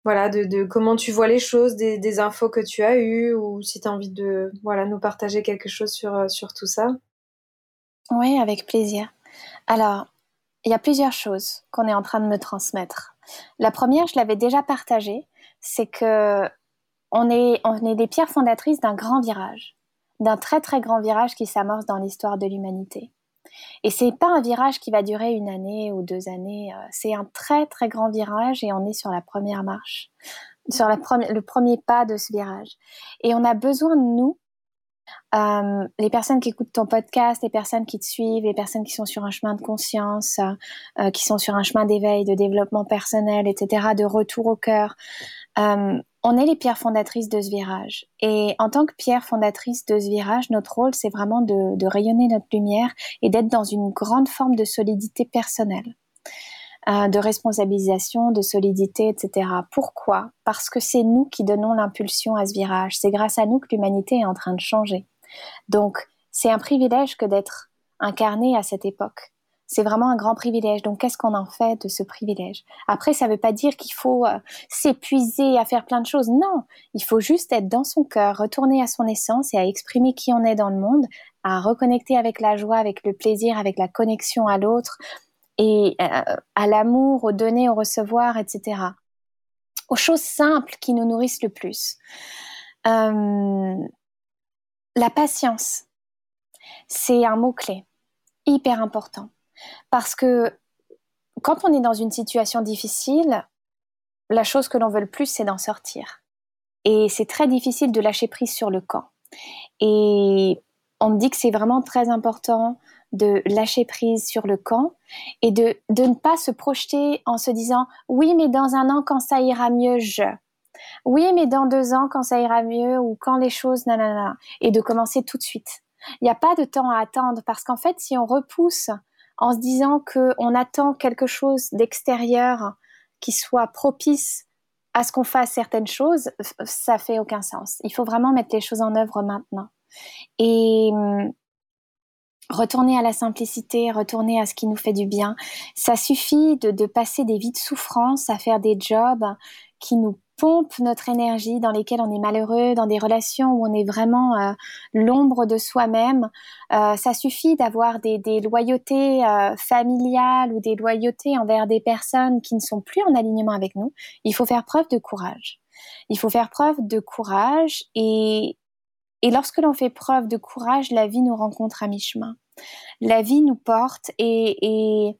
voilà de, comment tu vois les choses, des, infos que tu as eues ou si tu as envie de voilà nous partager quelque chose sur, euh, sur tout ça Oui, avec plaisir. Alors, il y a plusieurs choses qu'on est en train de me transmettre. La première, je l'avais déjà partagée, c'est que on est, on est des pierres fondatrices d'un grand virage, d'un très très grand virage qui s'amorce dans l'histoire de l'humanité. Et c'est pas un virage qui va durer une année ou deux années, euh, c'est un très très grand virage et on est sur la première marche, sur la le premier pas de ce virage. Et on a besoin de nous, euh, les personnes qui écoutent ton podcast, les personnes qui te suivent, les personnes qui sont sur un chemin de conscience, euh, qui sont sur un chemin d'éveil, de développement personnel, etc., de retour au cœur. On est les pierres fondatrices de ce virage. Et en tant que pierre fondatrice de ce virage, notre rôle, c'est vraiment de, rayonner notre lumière et d'être dans une grande forme de solidité personnelle, euh, de responsabilisation, de solidité, etc. Pourquoi? Parce que c'est nous qui donnons l'impulsion à ce virage. C'est grâce à nous que l'humanité est en train de changer. Donc, c'est un privilège que d'être incarné à cette époque c'est vraiment un grand privilège. Donc, qu'est-ce qu'on en fait de ce privilège? Après, ça ne veut pas dire qu'il faut euh, s'épuiser à faire plein de choses. Non, il faut juste être dans son cœur, retourner à son essence et à exprimer qui on est dans le monde, à reconnecter avec la joie, avec le plaisir, avec la connexion à l'autre et euh, à l'amour, au donner, au recevoir, etc. Aux choses simples qui nous nourrissent le plus. Euh, la patience, c'est un mot-clé hyper important. Parce que quand on est dans une situation difficile, la chose que l'on veut le plus, c'est d'en sortir. Et c'est très difficile de lâcher prise sur le camp. Et on me dit que c'est vraiment très important de lâcher prise sur le camp et de, ne pas se projeter en se disant oui mais dans un an quand ça ira mieux je oui mais dans deux ans quand ça ira mieux ou quand les choses nanana et de commencer tout de suite il n'y a pas de temps à attendre parce qu'en fait si on repousse en se disant qu'on attend quelque chose d'extérieur qui soit propice à ce qu'on fasse certaines choses, ça fait aucun sens. Il faut vraiment mettre les choses en œuvre maintenant. Et hum, retourner à la simplicité, retourner à ce qui nous fait du bien. Ça suffit de, de passer des vies de souffrance à faire des jobs qui nous pompe notre énergie, dans lesquelles on est malheureux, dans des relations où on est vraiment euh, l'ombre de soi-même. Euh, ça suffit d'avoir des, loyautés euh, familiales ou des loyautés envers des personnes qui ne sont plus en alignement avec nous. Il faut faire preuve de courage. Il faut faire preuve de courage et, et lorsque l'on fait preuve de courage, la vie nous rencontre à mi-chemin. La vie nous porte et, et,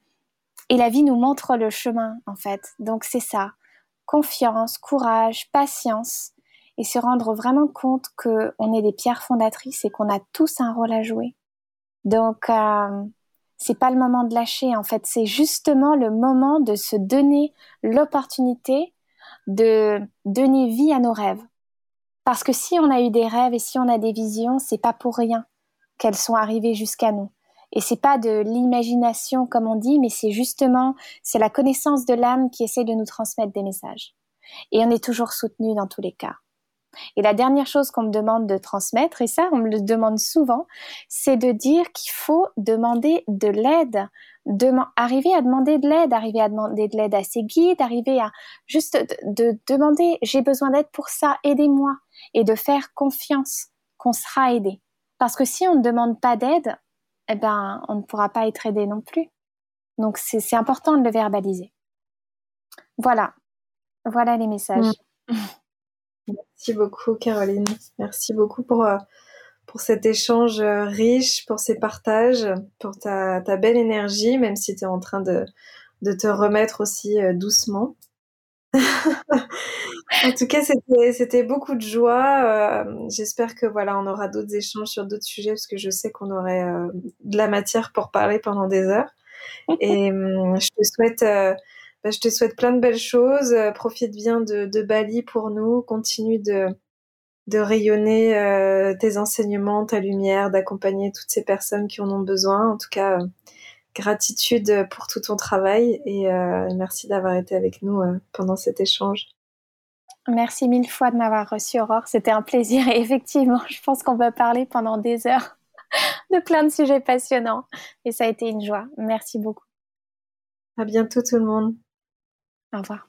et la vie nous montre le chemin, en fait. Donc c'est ça confiance, courage, patience et se rendre vraiment compte qu'on est des pierres fondatrices et qu'on a tous un rôle à jouer. Donc, euh, c'est pas le moment de lâcher, en fait, c'est justement le moment de se donner l'opportunité de donner vie à nos rêves. Parce que si on a eu des rêves et si on a des visions, c'est pas pour rien qu'elles sont arrivées jusqu'à nous. Et c'est pas de l'imagination comme on dit, mais c'est justement c'est la connaissance de l'âme qui essaie de nous transmettre des messages. Et on est toujours soutenu dans tous les cas. Et la dernière chose qu'on me demande de transmettre, et ça on me le demande souvent, c'est de dire qu'il faut demander de l'aide, arriver à demander de l'aide, arriver à demander de l'aide à ses guides, arriver à juste de demander j'ai besoin d'aide pour ça, aidez-moi, et de faire confiance qu'on sera aidé. Parce que si on ne demande pas d'aide, eh ben, on ne pourra pas être aidé non plus. Donc, c'est important de le verbaliser. Voilà. Voilà les messages. Mm. <laughs> Merci beaucoup, Caroline. Merci beaucoup pour, euh, pour cet échange euh, riche, pour ces partages, pour ta, ta belle énergie, même si tu es en train de, de te remettre aussi euh, doucement. <laughs> en tout cas, c'était beaucoup de joie. Euh, j'espère que voilà, on aura d'autres échanges sur d'autres sujets parce que je sais qu'on aurait euh, de la matière pour parler pendant des heures. <laughs> Et hum, je te souhaite, euh, bah, je te souhaite plein de belles choses. profite bien de, de, Bali pour nous. Continue de de rayonner tes enseignements, ta lumière, d'accompagner toutes ces personnes qui en ont besoin. En tout cas, gratitude pour tout ton travail et merci d'avoir été avec nous pendant cet échange. Merci mille fois de m'avoir reçu, Aurore. C'était un plaisir et effectivement, je pense qu'on va parler pendant des heures de plein de sujets passionnants. Et ça a été une joie. Merci beaucoup. À bientôt tout le monde. Au revoir.